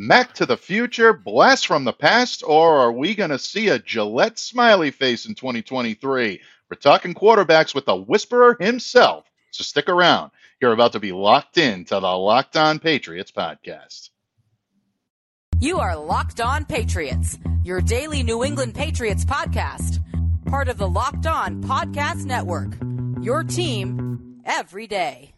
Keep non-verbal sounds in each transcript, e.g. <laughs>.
Mac to the future, blast from the past, or are we going to see a Gillette smiley face in 2023? We're talking quarterbacks with the whisperer himself. So stick around. You're about to be locked in to the Locked On Patriots podcast. You are Locked On Patriots, your daily New England Patriots podcast, part of the Locked On Podcast Network. Your team every day.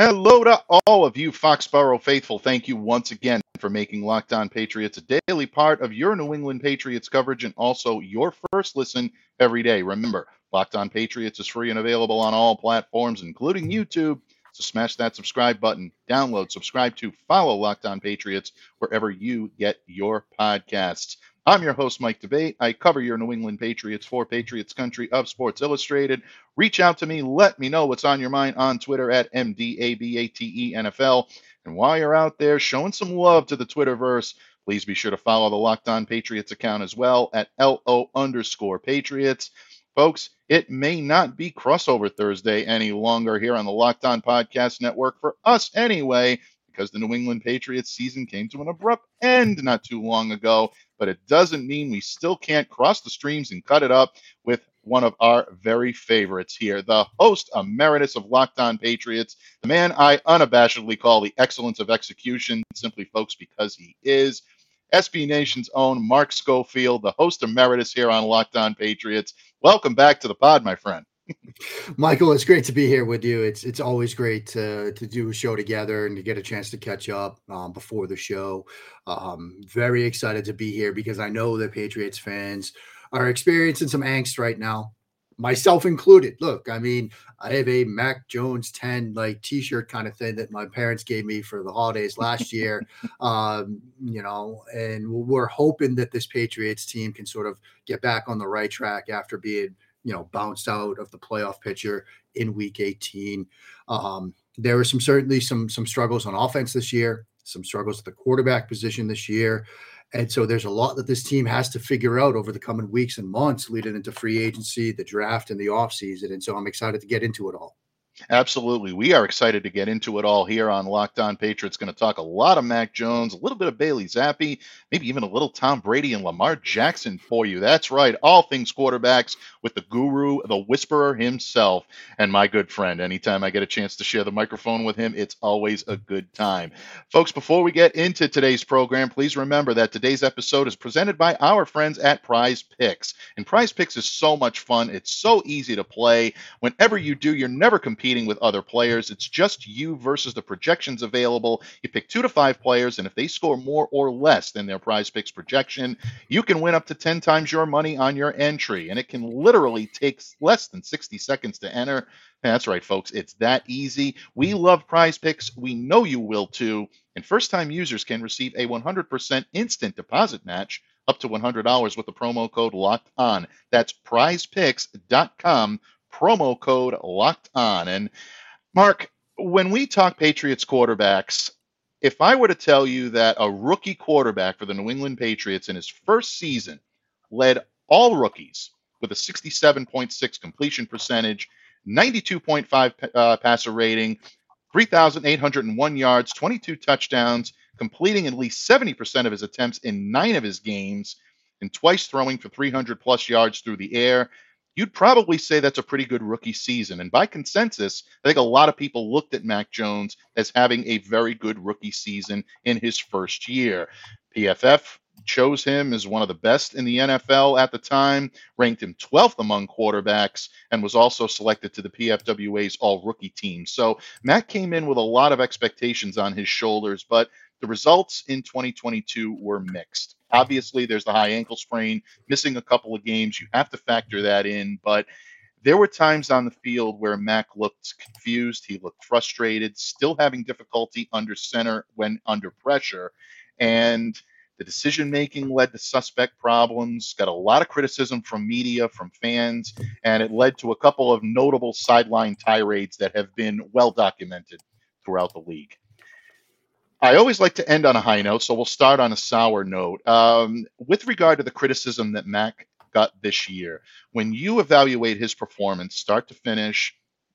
Hello to all of you Foxborough faithful. Thank you once again for making Locked On Patriots a daily part of your New England Patriots coverage and also your first listen every day. Remember, Locked On Patriots is free and available on all platforms, including YouTube. So smash that subscribe button, download, subscribe to, follow Locked On Patriots wherever you get your podcasts. I'm your host, Mike D'Abate. I cover your New England Patriots for Patriots Country of Sports Illustrated. Reach out to me. Let me know what's on your mind on Twitter at MDABATENFL. And while you're out there showing some love to the Twitterverse, please be sure to follow the Locked On Patriots account as well at LO underscore Patriots. Folks, it may not be crossover Thursday any longer here on the Locked On Podcast Network for us anyway, because the New England Patriots season came to an abrupt end not too long ago but it doesn't mean we still can't cross the streams and cut it up with one of our very favorites here, the host emeritus of Locked On Patriots, the man I unabashedly call the excellence of execution, simply, folks, because he is. SB Nation's own Mark Schofield, the host emeritus here on Locked On Patriots. Welcome back to the pod, my friend. <laughs> Michael, it's great to be here with you. It's it's always great to to do a show together and to get a chance to catch up um, before the show. Um, very excited to be here because I know that Patriots fans are experiencing some angst right now, myself included. Look, I mean, I have a Mac Jones 10 like t-shirt kind of thing that my parents gave me for the holidays last <laughs> year. um, you know, and we're hoping that this Patriots team can sort of get back on the right track after being you know bounced out of the playoff picture in week 18 um, there were some certainly some some struggles on offense this year some struggles at the quarterback position this year and so there's a lot that this team has to figure out over the coming weeks and months leading into free agency the draft and the offseason and so i'm excited to get into it all Absolutely. We are excited to get into it all here on Locked On Patriots. Going to talk a lot of Mac Jones, a little bit of Bailey Zappe, maybe even a little Tom Brady and Lamar Jackson for you. That's right. All things quarterbacks with the guru, the whisperer himself, and my good friend. Anytime I get a chance to share the microphone with him, it's always a good time. Folks, before we get into today's program, please remember that today's episode is presented by our friends at Prize Picks. And Prize Picks is so much fun. It's so easy to play. Whenever you do, you're never competing competing with other players. It's just you versus the projections available. You pick two to five players, and if they score more or less than their prize picks projection, you can win up to 10 times your money on your entry. And it can literally take less than 60 seconds to enter. That's right, folks. It's that easy. We mm-hmm. love prize picks. We know you will too. And first time users can receive a 100% instant deposit match up to $100 with the promo code locked on. That's prizepicks.com promo code locked on. And Mark, when we talk Patriots quarterbacks, if I were to tell you that a rookie quarterback for the New England Patriots in his first season led all rookies with a 67.6 completion percentage, 92.5 uh, passer rating, 3,801 yards, 22 touchdowns, completing at least 70% of his attempts in nine of his games, and twice throwing for 300 plus yards through the air you'd probably say that's a pretty good rookie season. And by consensus, I think a lot of people looked at Mac Jones as having a very good rookie season in his first year. PFF chose him as one of the best in the NFL at the time, ranked him 12th among quarterbacks, and was also selected to the PFWA's all rookie team. So Mac came in with a lot of expectations on his shoulders, but the results in 2022 were mixed. Obviously, there's the high ankle sprain, missing a couple of games. You have to factor that in. But there were times on the field where Mac looked confused. He looked frustrated, still having difficulty under center when under pressure. And the decision making led to suspect problems, got a lot of criticism from media, from fans, and it led to a couple of notable sideline tirades that have been well documented throughout the league. I always like to end on a high note, so we'll start on a sour note. Um, with regard to the criticism that Mac got this year, when you evaluate his performance, start to finish,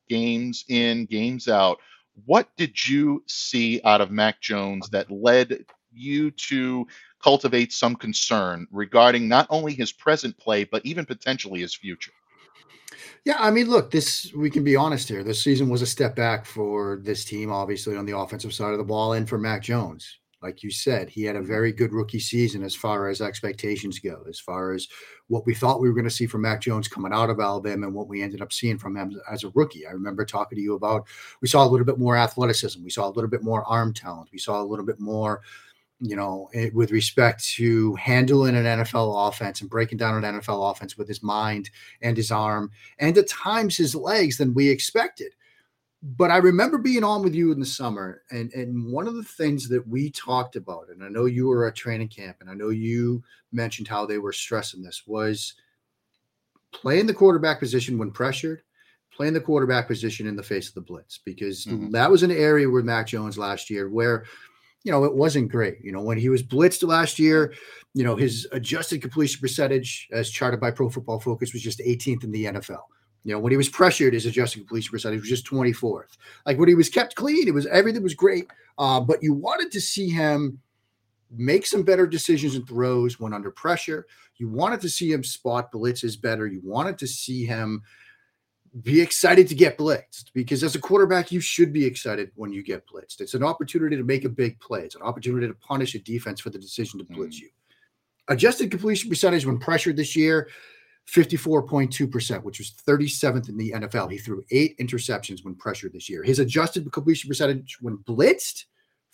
games in, games out, what did you see out of Mac Jones that led you to cultivate some concern regarding not only his present play, but even potentially his future? Yeah, I mean, look, this we can be honest here. This season was a step back for this team, obviously on the offensive side of the ball, and for Mac Jones. Like you said, he had a very good rookie season as far as expectations go, as far as what we thought we were going to see from Mac Jones coming out of Alabama and what we ended up seeing from him as a rookie. I remember talking to you about we saw a little bit more athleticism, we saw a little bit more arm talent, we saw a little bit more you know, it, eh, with respect to handling an NFL offense and breaking down an NFL offense with his mind and his arm and at times his legs than we expected. But I remember being on with you in the summer, and and one of the things that we talked about, and I know you were at training camp, and I know you mentioned how they were stressing this was playing the quarterback position when pressured, playing the quarterback position in the face of the blitz, because mm-hmm. that was an area where Mac Jones last year where you know, it wasn't great. You know, when he was blitzed last year, you know, his adjusted completion percentage, as charted by Pro Football Focus, was just 18th in the NFL. You know, when he was pressured, his adjusted completion percentage was just 24th. Like when he was kept clean, it was everything was great. Uh, but you wanted to see him make some better decisions and throws when under pressure. You wanted to see him spot blitzes better. You wanted to see him be excited to get blitzed because as a quarterback, you should be excited when you get blitzed. It's an opportunity to make a big play. It's an opportunity to punish a defense for the decision to blitz mm. you. Adjusted completion percentage when pressured this year, 54.2%, which was 37th in the NFL. He threw eight interceptions when pressured this year. His adjusted completion percentage when blitzed,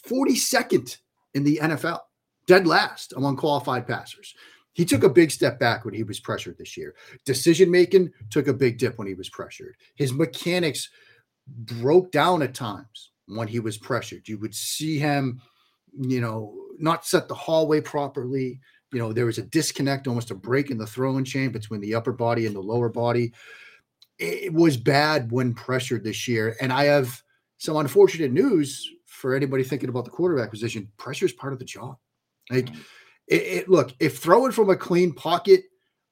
42nd in the NFL, dead last among qualified passers. He took a big step back when he was pressured this year. Decision making took a big dip when he was pressured. His mechanics broke down at times when he was pressured. You would see him, you know, not set the hallway properly. You know, there was a disconnect, almost a break in the throwing chain between the upper body and the lower body. It was bad when pressured this year. And I have some unfortunate news for anybody thinking about the quarterback position. Pressure is part of the job. Like, mm-hmm it, it, look, if throwing from a clean pocket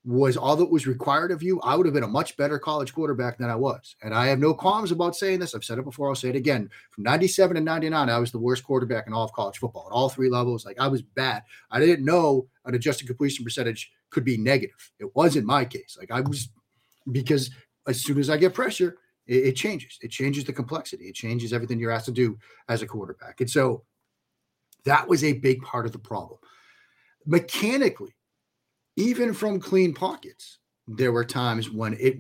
was all that was required of you, I would have been a much better college quarterback than I was. And I have no qualms about saying this. I've said it before. I'll say it again. From 97 to 99, I was the worst quarterback in all of college football at all three levels. Like I was bad. I didn't know an adjusted completion percentage could be negative. It wasn't my case. Like I was, because as soon as I get pressure, it, it changes. It changes the complexity. It changes everything you're asked to do as a quarterback. And so that was a big part of the problem mechanically, even from clean pockets, there were times when it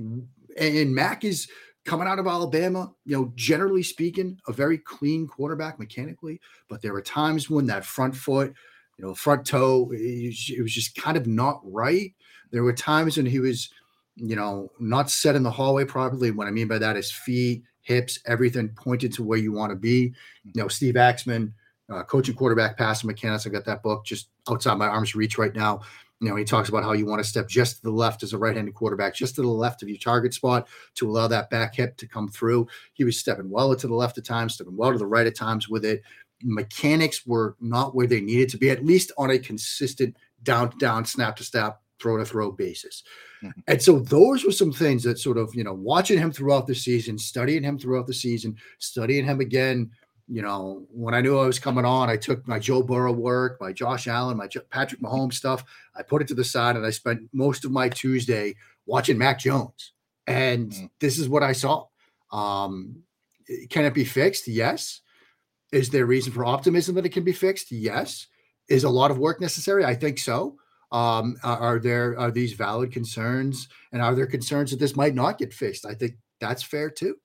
and Mac is coming out of Alabama, you know, generally speaking, a very clean quarterback mechanically, but there were times when that front foot, you know, front toe, it was just kind of not right. There were times when he was, you know, not set in the hallway properly. What I mean by that is feet, hips, everything pointed to where you want to be. You know, Steve Axman, uh, coaching quarterback passing mechanics. I got that book just outside my arm's reach right now. You know, he talks about how you want to step just to the left as a right-handed quarterback, just to the left of your target spot to allow that back hip to come through. He was stepping well to the left at times, stepping well to the right at times with it. Mechanics were not where they needed to be, at least on a consistent down to down, snap to snap, throw to throw basis. Mm-hmm. And so those were some things that sort of, you know, watching him throughout the season, studying him throughout the season, studying him again you know, when I knew I was coming on, I took my Joe Burrow work, my Josh Allen, my Patrick Mahomes stuff. I put it to the side, and I spent most of my Tuesday watching Mac Jones. And mm-hmm. this is what I saw. Um, can it be fixed? Yes. Is there reason for optimism that it can be fixed? Yes. Is a lot of work necessary? I think so. Um, are, are there are these valid concerns, and are there concerns that this might not get fixed? I think that's fair too.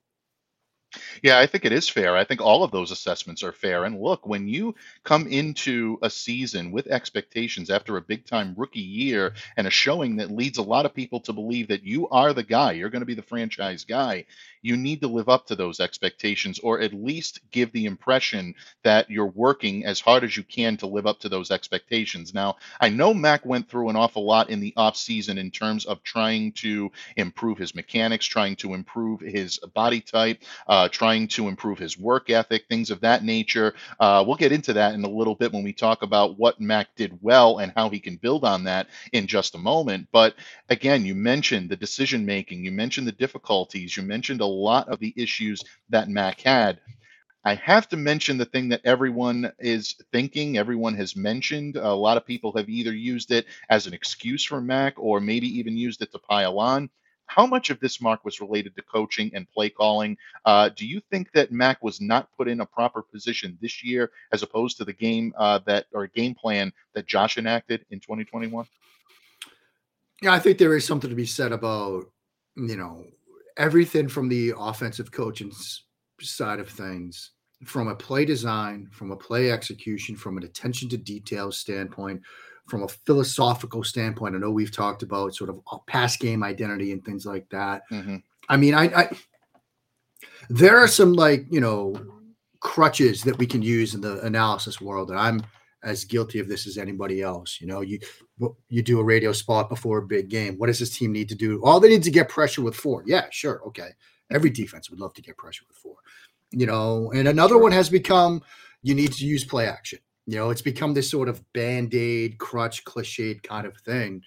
Yeah, I think it is fair. I think all of those assessments are fair. And look, when you come into a season with expectations after a big time rookie year and a showing that leads a lot of people to believe that you are the guy, you're going to be the franchise guy, you need to live up to those expectations or at least give the impression that you're working as hard as you can to live up to those expectations. Now, I know Mac went through an awful lot in the offseason in terms of trying to improve his mechanics, trying to improve his body type. Uh, uh, trying to improve his work ethic, things of that nature. Uh, we'll get into that in a little bit when we talk about what Mac did well and how he can build on that in just a moment. But again, you mentioned the decision making, you mentioned the difficulties, you mentioned a lot of the issues that Mac had. I have to mention the thing that everyone is thinking, everyone has mentioned. A lot of people have either used it as an excuse for Mac or maybe even used it to pile on. How much of this, Mark, was related to coaching and play calling? Uh, do you think that Mac was not put in a proper position this year as opposed to the game uh, that or game plan that Josh enacted in 2021? Yeah, I think there is something to be said about, you know, everything from the offensive coaching side of things, from a play design, from a play execution, from an attention to detail standpoint, from a philosophical standpoint. I know we've talked about sort of pass game identity and things like that. Mm-hmm. I mean, I, I there are some like you know crutches that we can use in the analysis world, and I'm as guilty of this as anybody else. You know, you you do a radio spot before a big game. What does this team need to do? All they need to get pressure with four. Yeah, sure, okay. Every defense would love to get pressure with four. You know, and another one has become you need to use play action. You know, it's become this sort of band aid, crutch, cliched kind of thing.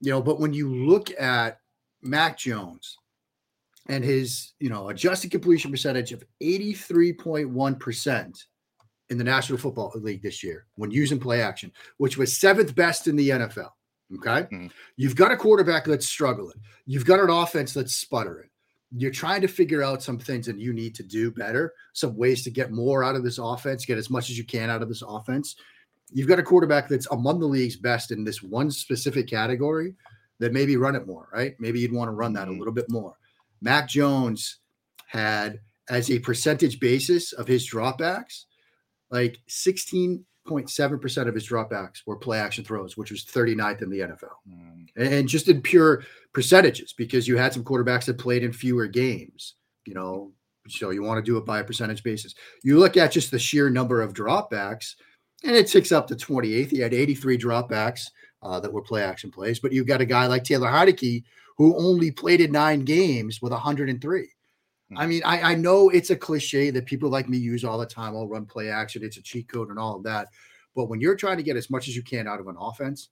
You know, but when you look at Mac Jones and his, you know, adjusted completion percentage of 83.1% in the National Football League this year when using play action, which was seventh best in the NFL. Okay. Mm-hmm. You've got a quarterback that's struggling. You've got an offense that's sputtering you're trying to figure out some things that you need to do better, some ways to get more out of this offense, get as much as you can out of this offense. You've got a quarterback that's among the league's best in this one specific category that maybe run it more, right? Maybe you'd want to run that a mm-hmm. little bit more. Mac Jones had, as a percentage basis of his dropbacks, like 16 0.7% of his dropbacks were play action throws, which was 39th in the NFL. Mm. And just in pure percentages, because you had some quarterbacks that played in fewer games, you know, so you want to do it by a percentage basis. You look at just the sheer number of dropbacks, and it ticks up to 28th. He had 83 dropbacks uh, that were play action plays, but you've got a guy like Taylor Heinicke who only played in nine games with 103. I mean, I, I know it's a cliche that people like me use all the time. I'll run play action, it's a cheat code and all of that. But when you're trying to get as much as you can out of an offense,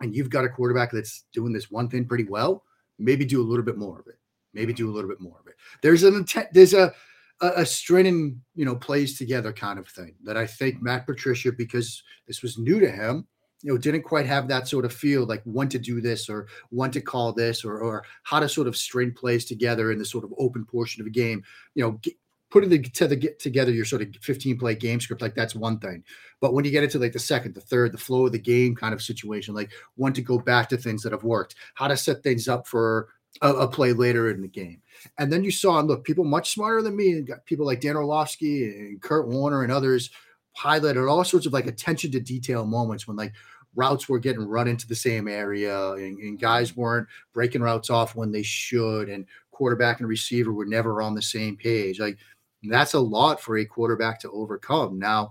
and you've got a quarterback that's doing this one thing pretty well, maybe do a little bit more of it. Maybe do a little bit more of it. There's an intent, there's a a, a stringing, you know, plays together kind of thing that I think Matt Patricia, because this was new to him, you know, didn't quite have that sort of feel like when to do this or when to call this or or how to sort of string plays together in the sort of open portion of a game. You know, get, putting the, to the, get together your sort of 15 play game script like that's one thing but when you get into like the second the third the flow of the game kind of situation like when to go back to things that have worked how to set things up for a, a play later in the game and then you saw and look people much smarter than me and got people like dan orlovsky and kurt warner and others highlighted all sorts of like attention to detail moments when like routes were getting run into the same area and, and, guys weren't breaking routes off when they should and quarterback and receiver were never on the same page. Like that's a lot for a quarterback to overcome. Now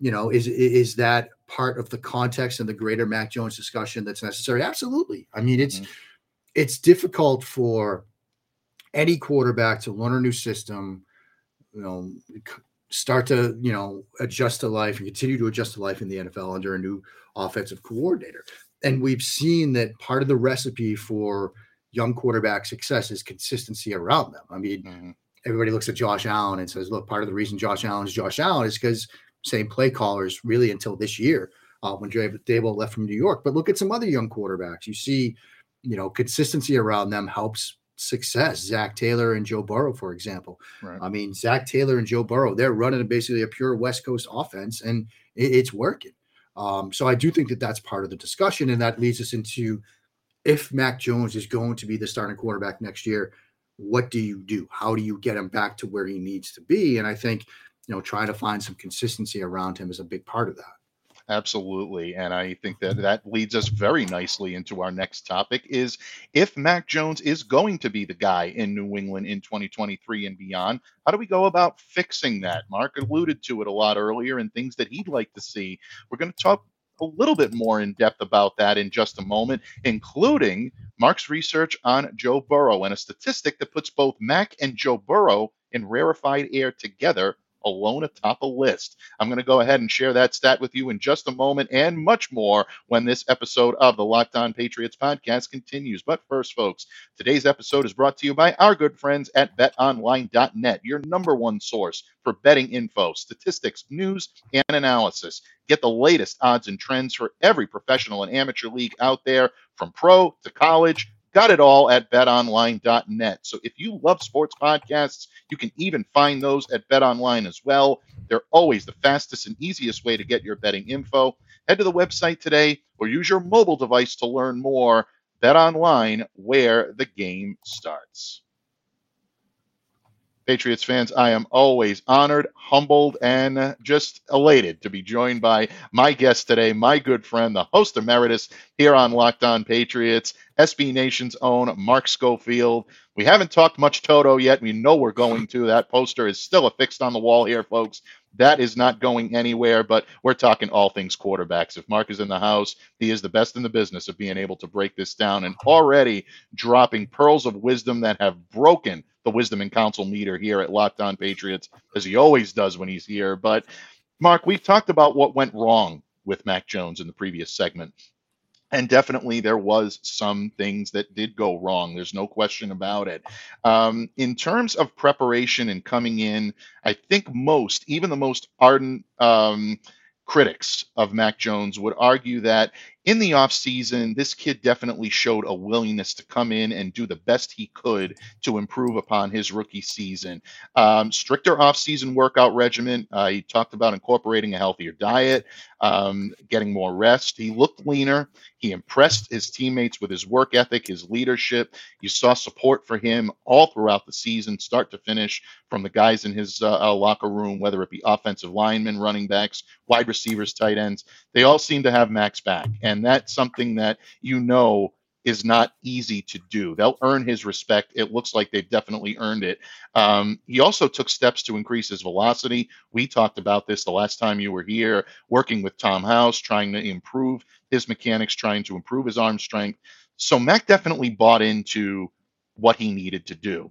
you know is is that part of the context and the greater mac jones discussion that's necessary? Absolutely. I mean it's mm-hmm. it's difficult for any quarterback to learn a new system you know start to you know adjust to life and continue to adjust to life in the NFL under a new offensive coordinator. And we've seen that part of the recipe for young quarterback success is consistency around them. I mean, mm-hmm. everybody looks at Josh Allen and says, "Look, part of the reason Josh Allen is Josh Allen is because same play callers really until this year uh, when Daboll left from New York." But look at some other young quarterbacks. You see, you know, consistency around them helps success. Zac Taylor and Joe Burrow, for example. Right. I mean, Zac Taylor and Joe Burrow, they're running basically a pure West Coast offense, and it, it's working. Um, so I do think that that's part of the discussion, and that leads us into if Mac Jones is going to be the starting quarterback next year, what do you do? How do you get him back to where he needs to be? And I think you know trying to find some consistency around him is a big part of that. Absolutely. And I think that mm-hmm. that leads us very nicely into our next topic is if Mac Jones is going to be the guy in New England in 2023 and beyond, how do we go about fixing that? Mark alluded to it a lot earlier and things that he'd like to see. We're going to talk a little bit more in depth about that in just a moment, including Mark's research on Joe Burrow and a statistic that puts both Mac and Joe Burrow in rarefied air together alone atop a list. I'm going to go ahead and share that stat with you in just a moment and much more when this episode of the Locked On Patriots podcast continues. But first, folks, today's episode is brought to you by our good friends at betonline.net, your number one source for betting info, statistics, news, and analysis. Get the latest odds and trends for every professional and amateur league out there, from pro to college Got it all at betonline.net. So if you love sports podcasts, you can even find those at betonline as well. They're always the fastest and easiest way to get your betting info. Head to the website today or use your mobile device to learn more. Bet online where the game starts. Patriots fans, I am always honored, humbled, and just elated to be joined by my guest today, my good friend, the host emeritus here on Locked On Patriots, SB Nation's own Mark Schofield. We haven't talked much Toto yet. We know we're going to. That poster is still affixed on the wall here, folks. That is not going anywhere, but we're talking all things quarterbacks. If Mark is in the house, he is the best in the business of being able to break this down and already dropping pearls of wisdom that have broken the wisdom and counsel meter here at Locked On Patriots, as he always does when he's here. But Mark, we've talked about what went wrong with Mac Jones in the previous segment. And definitely there was some things that did go wrong. There's no question about it. Um, in terms of preparation and coming in, I think most, even the most ardent um, critics of Mac Jones would argue that in the offseason, this kid definitely showed a willingness to come in and do the best he could to improve upon his rookie season. Um, stricter offseason workout regimen. Uh, he talked about incorporating a healthier diet, um, getting more rest. He looked leaner. He impressed his teammates with his work ethic, his leadership. You saw support for him all throughout the season, start to finish, from the guys in his uh, uh locker room, whether it be offensive linemen, running backs, wide receivers, tight ends. They all seem to have Max back. And and that's something that you know is not easy to do. They'll earn his respect. It looks like they've definitely earned it. Um, he also took steps to increase his velocity. We talked about this the last time you were here, working with Tom House, trying to improve his mechanics, trying to improve his arm strength. So Mac definitely bought into what he needed to do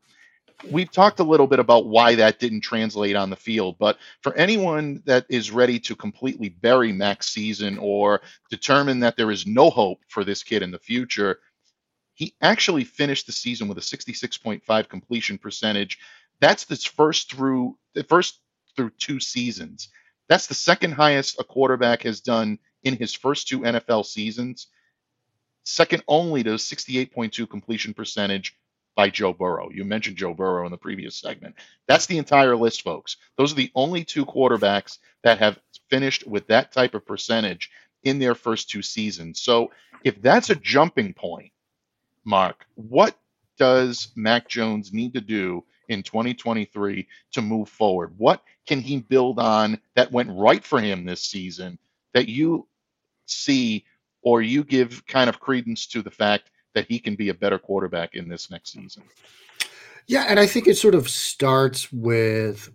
we've talked a little bit about why that didn't translate on the field, but for anyone that is ready to completely bury Mac's season or determine that there is no hope for this kid in the future, he actually finished the season with a 66.5 completion percentage. That's the first through the first through two seasons. That's the second highest a quarterback has done in his first two NFL seasons, second only to 68.2 completion percentage by Joe Burrow. You mentioned Joe Burrow in the previous segment. That's the entire list, folks. Those are the only two quarterbacks that have finished with that type of percentage in their first two seasons. So if that's a jumping point, Mark, what does Mac Jones need to do in 2023 to move forward? What can he build on that went right for him this season that you see or you give kind of credence to the fact that he can be a better quarterback in this next season. Yeah, and I think it sort of starts with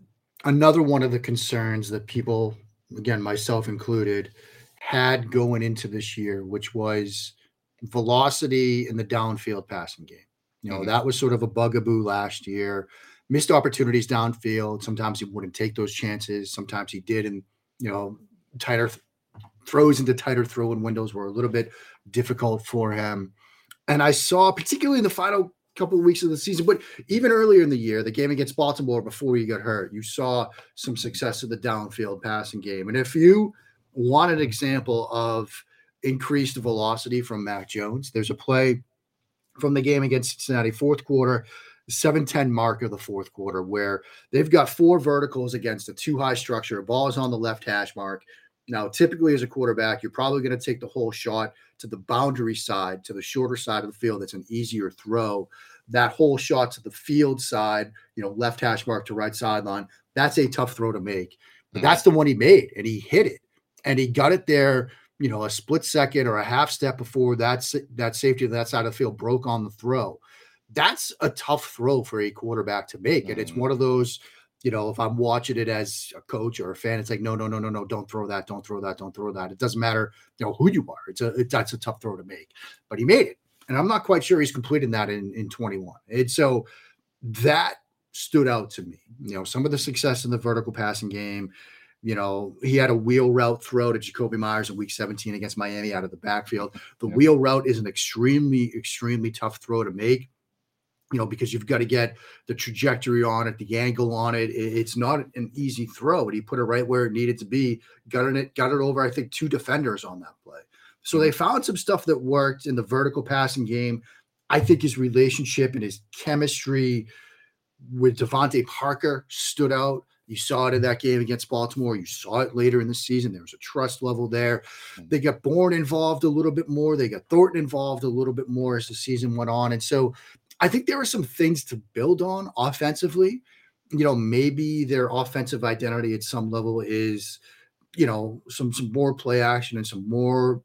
another one of the concerns that people, again, myself included, had going into this year, which was velocity in the downfield passing game. You know, mm-hmm. that was sort of a bugaboo last year. Missed opportunities downfield. Sometimes he wouldn't take those chances. Sometimes he did, and you know, tighter th- throws into tighter throwing windows were a little bit difficult for him. And I saw, particularly in the final couple of weeks of the season, but even earlier in the year, the game against Baltimore before he got hurt, you saw some success of the downfield passing game. And if you want an example of increased velocity from Mac Jones, there's a play from the game against Cincinnati, fourth quarter, 7-10 mark of the fourth quarter, where they've got four verticals against a two high structure. Ball is on the left hash mark. Now, typically as a quarterback, you're probably going to take the whole shot to the boundary side, to the shorter side of the field. That's an easier throw. That whole shot to the field side, you know, left hash mark to right sideline, that's a tough throw to make. But mm-hmm. that's the one he made, and he hit it, and he got it there. You know, a split second or a half step before that that safety of that side of the field broke on the throw. That's a tough throw for a quarterback to make, and it's mm-hmm. one of those you know, if I'm watching it as a coach or a fan, it's like, no, no, no, no, no, don't throw that, don't throw that, don't throw that. It doesn't matter, you know, who you are. It's a it, that's a tough throw to make, but he made it, and I'm not quite sure he's completing that in in 21. And so that stood out to me. You know, some of the success in the vertical passing game. You know, he had a wheel route throw to Jakobi Meyers in week 17 against Miami out of the backfield. The yep. wheel route is an extremely, extremely tough throw to make you know, because you've got to get the trajectory on it, the angle on it. It's not an easy throw, but he put it right where it needed to be. Got it, got it over. I think two defenders on that play. So they mm-hmm. found some stuff that worked in the vertical passing game. I think his relationship and his chemistry with DeVante Parker stood out. You saw it in that game against Baltimore. You saw it later in the season. There was a trust level there. Mm-hmm. They got Bourne involved a little bit more. They got Thornton involved a little bit more as the season went on. And so I think there are some things to build on offensively. You know, maybe their offensive identity at some level is, you know, some some more play action and some more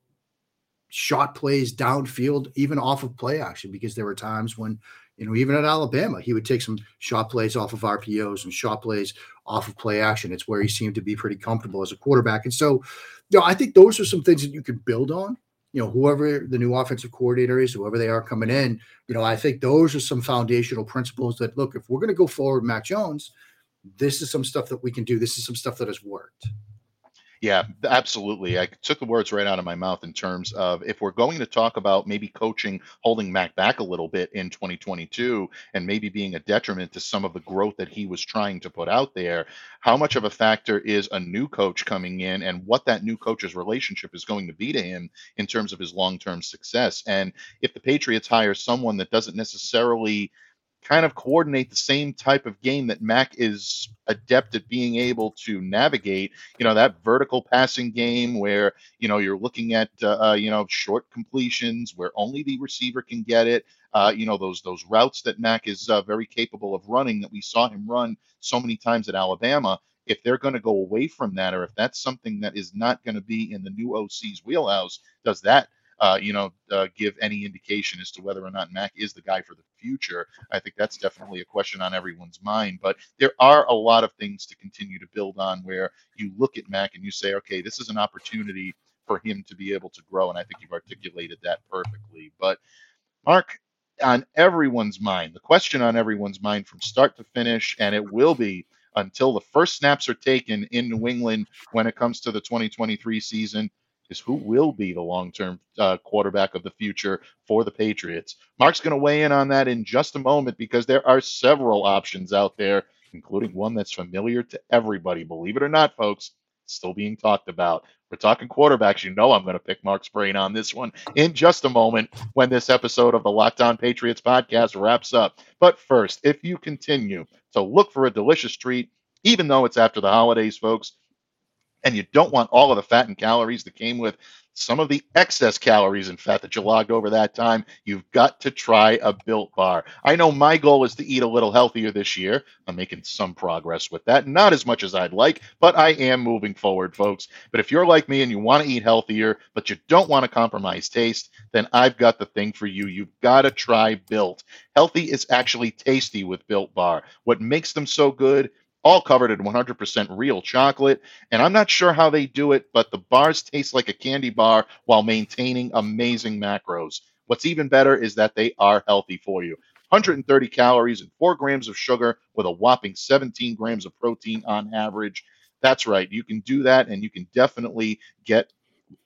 shot plays downfield, even off of play action, because there were times when, you know, even at Alabama, he would take some shot plays off of RPOs and shot plays off of play action. It's where he seemed to be pretty comfortable as a quarterback. And so, you know, I think those are some things that you can build on you know, whoever the new offensive coordinator is, whoever they are coming in, you know, I think those are some foundational principles that look, if we're going to go forward, Mac Jones, this is some stuff that we can do. This is some stuff that has worked. Yeah, absolutely. I took the words right out of my mouth in terms of if we're going to talk about maybe coaching holding Mac back a little bit in 2022 and maybe being a detriment to some of the growth that he was trying to put out there, how much of a factor is a new coach coming in and what that new coach's relationship is going to be to him in terms of his long term success? And if the Patriots hire someone that doesn't necessarily kind of coordinate the same type of game that Mac is adept at being able to navigate. You know, that vertical passing game where, you know, you're looking at, uh, uh, you know, short completions where only the receiver can get it. Uh, you know, those those routes that Mac is uh, very capable of running that we saw him run so many times at Alabama. If they're going to go away from that, or if that's something that is not going to be in the new OC's wheelhouse, does that uh, you know, uh, give any indication as to whether or not Mac is the guy for the future. I think that's definitely a question on everyone's mind. But there are a lot of things to continue to build on where you look at Mac and you say, okay, this is an opportunity for him to be able to grow. And I think you've articulated that perfectly. But Mark, on everyone's mind, the question on everyone's mind from start to finish, and it will be until the first snaps are taken in New England when it comes to the 2023 season is who will be the long term uh, quarterback of the future for the Patriots. Mark's going to weigh in on that in just a moment because there are several options out there, including one that's familiar to everybody. Believe it or not, folks, still being talked about. We're talking quarterbacks. You know I'm going to pick Mark's brain on this one in just a moment when this episode of the Locked On Patriots podcast wraps up. But first, if you continue to look for a delicious treat, even though it's after the holidays, folks, and you don't want all of the fat and calories that came with some of the excess calories and fat that you logged over that time, you've got to try a built bar. I know my goal is to eat a little healthier this year. I'm making some progress with that. Not as much as I'd like, but I am moving forward, folks. But if you're like me and you want to eat healthier, but you don't want to compromise taste, then I've got the thing for you. You've got to try Built. Healthy is actually tasty with Built Bar. What makes them so good all covered in 100% real chocolate. And I'm not sure how they do it, but the bars taste like a candy bar while maintaining amazing macros. What's even better is that they are healthy for you. 130 calories and 4 grams of sugar with a whopping 17 grams of protein on average. That's right. You can do that and you can definitely get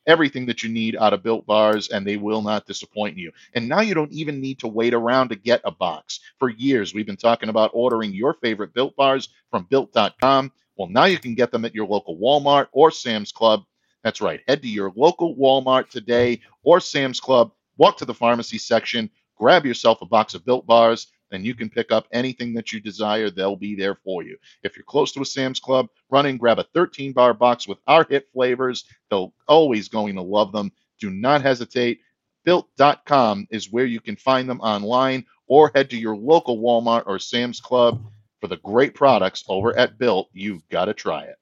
everything that you need out of built bars and they will not disappoint you. And now you don't even need to wait around to get a box. For years, we've been talking about ordering your favorite built bars from built.com. Well, now you can get them at your local Walmart or Sam's Club. That's right. Head to your local Walmart today or Sam's Club, walk to the pharmacy section, grab yourself a box of built bars then you can pick up anything that you desire. They'll be there for you. If you're close to a Sam's Club, run in, grab a 13 bar box with our hit flavors. They'll always going to love them. Do not hesitate. Built.com is where you can find them online or head to your local Walmart or Sam's Club for the great products over at Built. You've got to try it.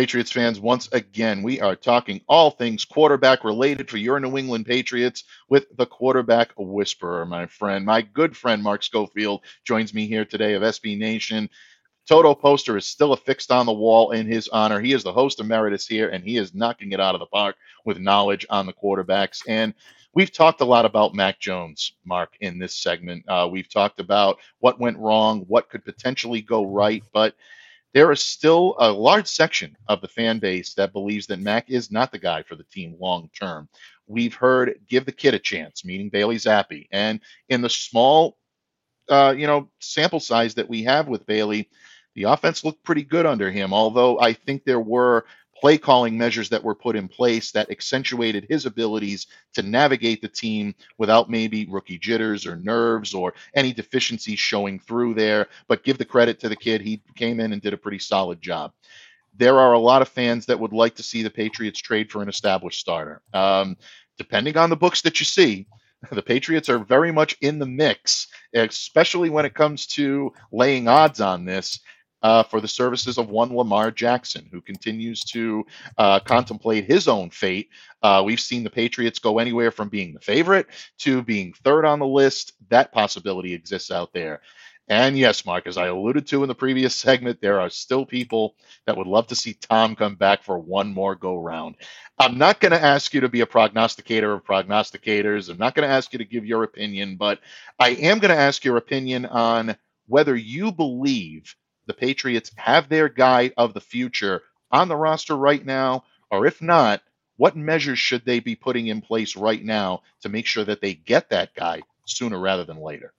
Patriots fans, once again, we are talking all things quarterback related for your New England Patriots with the quarterback whisperer, my friend. My good friend Mark Schofield joins me here today of SB Nation. Toto poster is still affixed on the wall in his honor. He is the host emeritus here, and he is knocking it out of the park with knowledge on the quarterbacks. And we've talked a lot about Mac Jones, Mark, in this segment. Uh, we've talked about what went wrong, what could potentially go right, but there is still a large section of the fan base that believes that Mac is not the guy for the team long term. We've heard give the kid a chance, meaning Bailey Zappe, and in the small, uh, you know, sample size that we have with Bailey, the offense looked pretty good under him. Although I think there were play calling measures that were put in place that accentuated his abilities to navigate the team without maybe rookie jitters or nerves or any deficiencies showing through there. But give the credit to the kid. He came in and did a pretty solid job. There are a lot of fans that would like to see the Patriots trade for an established starter. Um, depending on the books that you see, <laughs> the Patriots are very much in the mix, especially when it comes to laying odds on this uh, for the services of one Lamar Jackson, who continues to uh, contemplate his own fate. Uh, we've seen the Patriots go anywhere from being the favorite to being third on the list. That possibility exists out there. And yes, Mark, as I alluded to in the previous <laughs> segment, there are still people that would love to see Tom come back for one more go round. I'm not going to ask you to be a prognosticator of prognosticators. I'm not going to ask you to give your opinion, but I am going to ask your opinion on whether you believe the Patriots have their guy of the future on the roster right now? Or if not, what measures should they be putting in place right now to make sure that they get that guy sooner rather than later?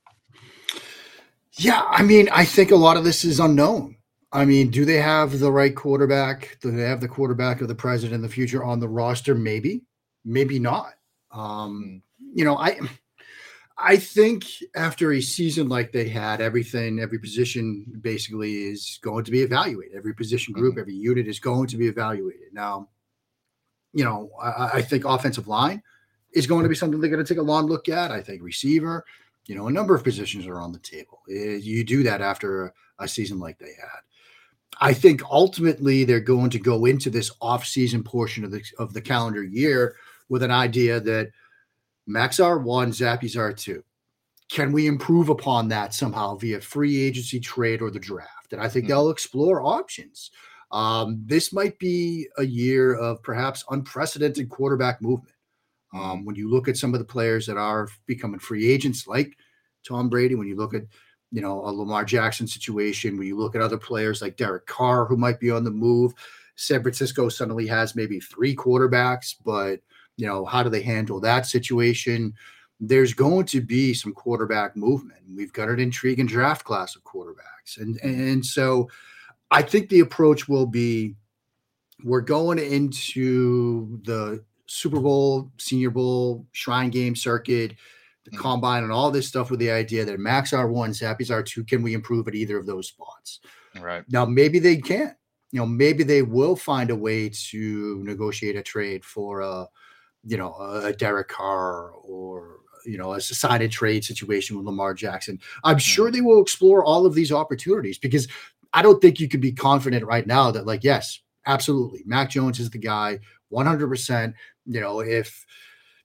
Yeah, I mean, I think a lot of this is unknown. I mean, do they have the right quarterback? Do they have the quarterback of the present and the future on the roster? Maybe, maybe not. Um, you know, I I think after a season like they had, everything, every position basically is going to be evaluated. Every position group, mm-hmm. every unit is going to be evaluated. Now, you know, I, I, think offensive line is going to be something they're going to take a long look at. I think receiver, you know, a number of positions are on the table. Eh, you do that after a, a season like they had. I think ultimately they're going to go into this off-season portion of the of the calendar year with an idea that Max R1, Zappe's R2. Can we improve upon that somehow via free agency trade or the draft? And I think mm-hmm. they'll explore options. Um, this might be a year of perhaps unprecedented quarterback movement. Um, when you look at some of the players that are becoming free agents, like Tom Brady, when you look at you know a Lamar Jackson situation, when you look at other players like Derek Carr who might be on the move, San Francisco suddenly has maybe three quarterbacks, but you know, how do they handle that situation? There's going to be some quarterback movement. We've got an intriguing draft class of quarterbacks. And and so I think the approach will be we're going into the Super Bowl, Senior Bowl, Shrine Game circuit, the mm-hmm. combine, and all this stuff with the idea that Max R1, Zappe's R2, can we improve at either of those spots? Right. Now, maybe they can't. You know, maybe they will find a way to negotiate a trade for a you know, a Derek Carr or you know, a sign and trade situation with Lamar Jackson. I'm sure they will explore all of these opportunities because I don't think you could be confident right now that, like, yes, absolutely, Mac Jones is the guy, 100%. You know, if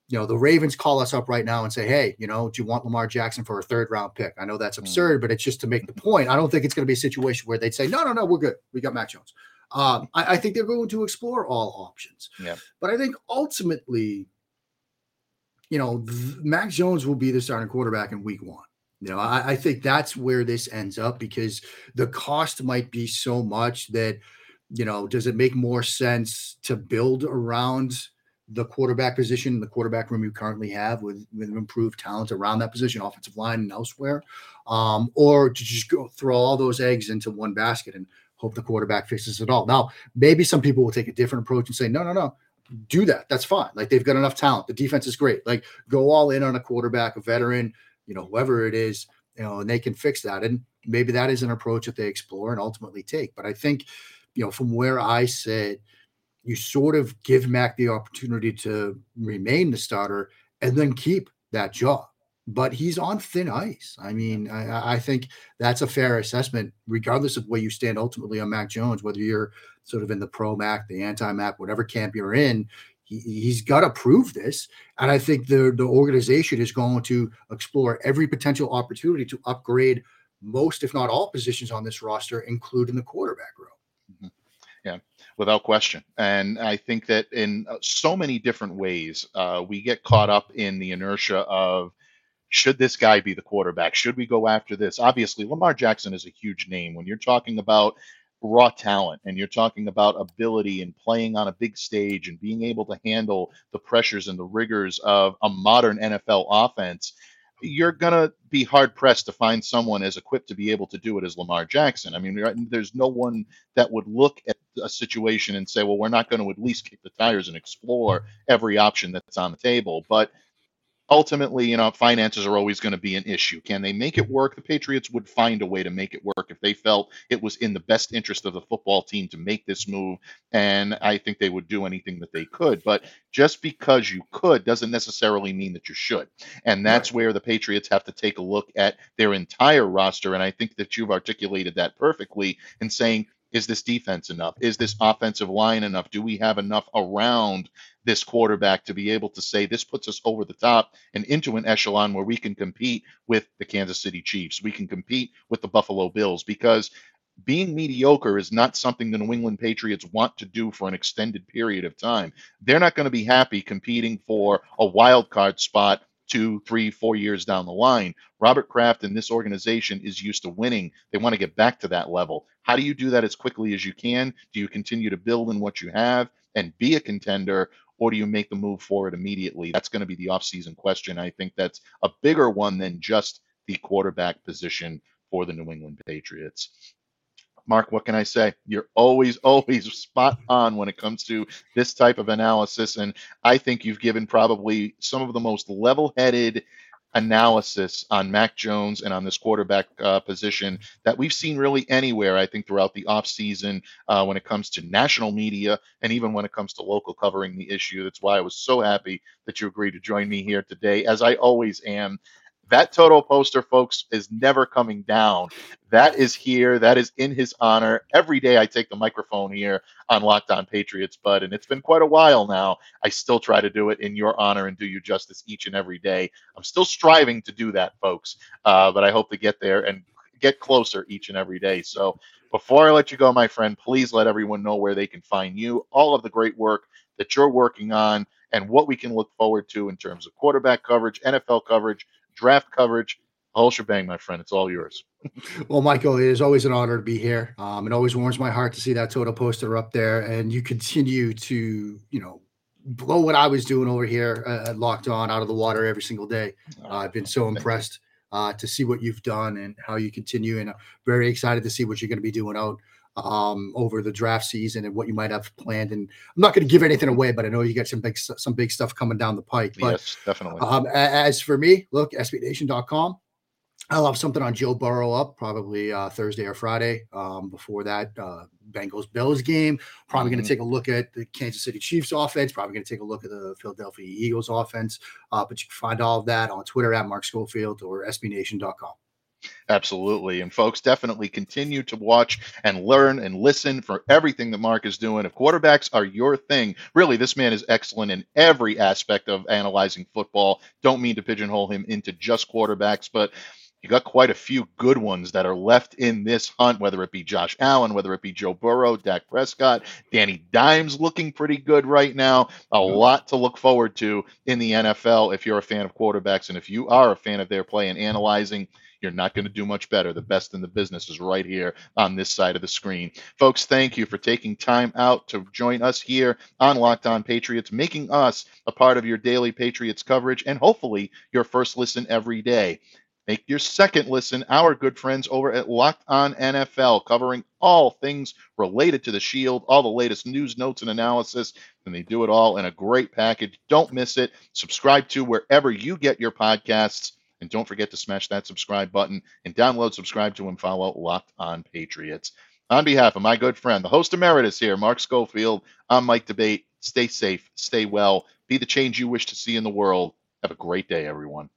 you know the Ravens call us up right now and say, "Hey, you know, do you want Lamar Jackson for a third round pick?" I know that's hmm. absurd, but it's just to make the point. I don't think it's going to be a situation where they'd say, "No, no, no, we're good. We got Mac Jones." Um, I, I, think they're going to explore all options. Yeah. But I think ultimately, you know, Mac Jones will be the starting quarterback in week one. You know, I, I think that's where this ends up because the cost might be so much that, you know, does it make more sense to build around the quarterback position, the quarterback room you currently have with, with improved talent around that position, offensive line and elsewhere, um, or to just go throw all those eggs into one basket and hope the quarterback fixes it all. Now, maybe some people will take a different approach and say, no, no, no, do that. That's fine. Like they've got enough talent. The defense is great. Like go all in on a quarterback, a veteran, you know, whoever it is, you know, and they can fix that. And maybe that is an approach that they explore and ultimately take. But I think, you know, from where I sit, you sort of give Mac the opportunity to remain the starter and then keep that job but he's on thin ice. I mean, I, I, think that's a fair assessment, regardless of where you stand ultimately on Mac Jones, whether you're sort of in the pro Mac, the anti Mac, whatever camp you're in. He, has got to prove this, and I think the the organization is going to explore every potential opportunity to upgrade most, if not all, positions on this roster, including the quarterback room. Mm-hmm. Yeah, without question. And I think that in uh, so many different ways, uh, we get caught up in the inertia of should this guy be the quarterback? Should we go after this? Obviously, Lamar Jackson is a huge name. When you're talking about raw talent and you're talking about ability and playing on a big stage and being able to handle the pressures and the rigors of a modern NFL offense, you're going to be hard pressed to find someone as equipped to be able to do it as Lamar Jackson. I mean, there's no one that would look at a situation and say, well, we're not going to at least kick the tires and explore every option that's on the table. But ultimately, you know, finances are always going to be an issue. Can they make it work? The Patriots would find a way to make it work if they felt it was in the best interest of the football team to make this move. And I think they would do anything that they could. But just because you could doesn't necessarily mean that you should. And that's right. where the Patriots have to take a look at their entire roster. And I think that you've articulated that perfectly in saying, is this defense enough? Is this offensive line enough? Do we have enough around this quarterback to be able to say this puts us over the top and into an echelon where we can compete with the Kansas City Chiefs. We can compete with the Buffalo Bills because being mediocre is not something the New England Patriots want to do for an extended period of time. They're not going to be happy competing for a wild card spot two, three, four years down the line. Robert Kraft and this organization is used to winning. They want to get back to that level. How do you do that as quickly as you can? Do you continue to build in what you have and be a contender? or do you make the move forward immediately? That's going to be the offseason question. I think that's a bigger one than just the quarterback position for the New England Patriots. Mark, what can I say? You're always, <laughs> always spot on when it comes to this type of analysis. And I think you've given probably some of the most level headed analysis on Mac Jones and on this quarterback uh, position that we've seen really anywhere, I think, throughout the offseason uh, when it comes to national media and even when it comes to local covering the issue. That's why I was so happy that you agreed to join me here today, as I always am. That Toto poster, folks, is never coming down. That is here. That is in his honor. Every day I take the microphone here on Locked On Patriots, Bud, and it's been quite a while now. I still try to do it in your honor and do you justice each and every day. I'm still striving to do that, folks, uh, but I hope to get there and get closer each and every day. So before I let you go, my friend, please let everyone know where they can find you, all of the great work that you're working on, and what we can look forward to in terms of quarterback coverage, NFL coverage, draft coverage, whole shebang, my friend. It's all yours. <laughs> well, Michael, it is always an honor to be here. Um, it always warms my heart to see that total poster up there, and you continue to, you know, blow what I was doing over here uh, locked on out of the water every single day. Uh, I've been so impressed uh, to see what you've done and how you continue, and I'm very excited to see what you're going to be doing out um, over the draft season and what you might have planned. And I'm not going to give anything away, but I know you got some big some big stuff coming down the pike. But, yes, definitely. Um, as for me, look, SBNation.com. I'll have something on Joe Burrow up probably uh, Thursday or Friday. Um, before that, uh, Bengals Bills game. Probably mm-hmm. going to take a look at the Kansas City Chiefs offense. Probably going to take a look at the Philadelphia Eagles offense. Uh, but you can find all of that on Twitter at Mark Schofield or SBNation.com. Absolutely. And folks, definitely continue to watch and learn and listen for everything that Mark is doing. If quarterbacks are your thing, really, this man is excellent in every aspect of analyzing football. Don't mean to pigeonhole him into just quarterbacks, but you got quite a few good ones that are left in this hunt, whether it be Josh Allen, whether it be Joe Burrow, Dak Prescott, Danny Dimes looking pretty good right now. A lot to look forward to in the NFL if you're a fan of quarterbacks. And if you are a fan of their play and analyzing, you're not going to do much better. The best in the business is right here on this side of the screen. Folks, thank you for taking time out to join us here on Locked On Patriots, making us a part of your daily Patriots coverage and hopefully your first listen every day. Make your second listen our good friends over at Locked On NFL, covering all things related to the Shield, all the latest news, notes, and analysis. And they do it all in a great package. Don't miss it. Subscribe to wherever you get your podcasts. And don't forget to smash that subscribe button and download, subscribe to, and follow Locked On Patriots. On behalf of my good friend, the host emeritus here, Mark Schofield, I'm Mike D'Abate. Stay safe, stay well, be the change you wish to see in the world. Have a great day, everyone.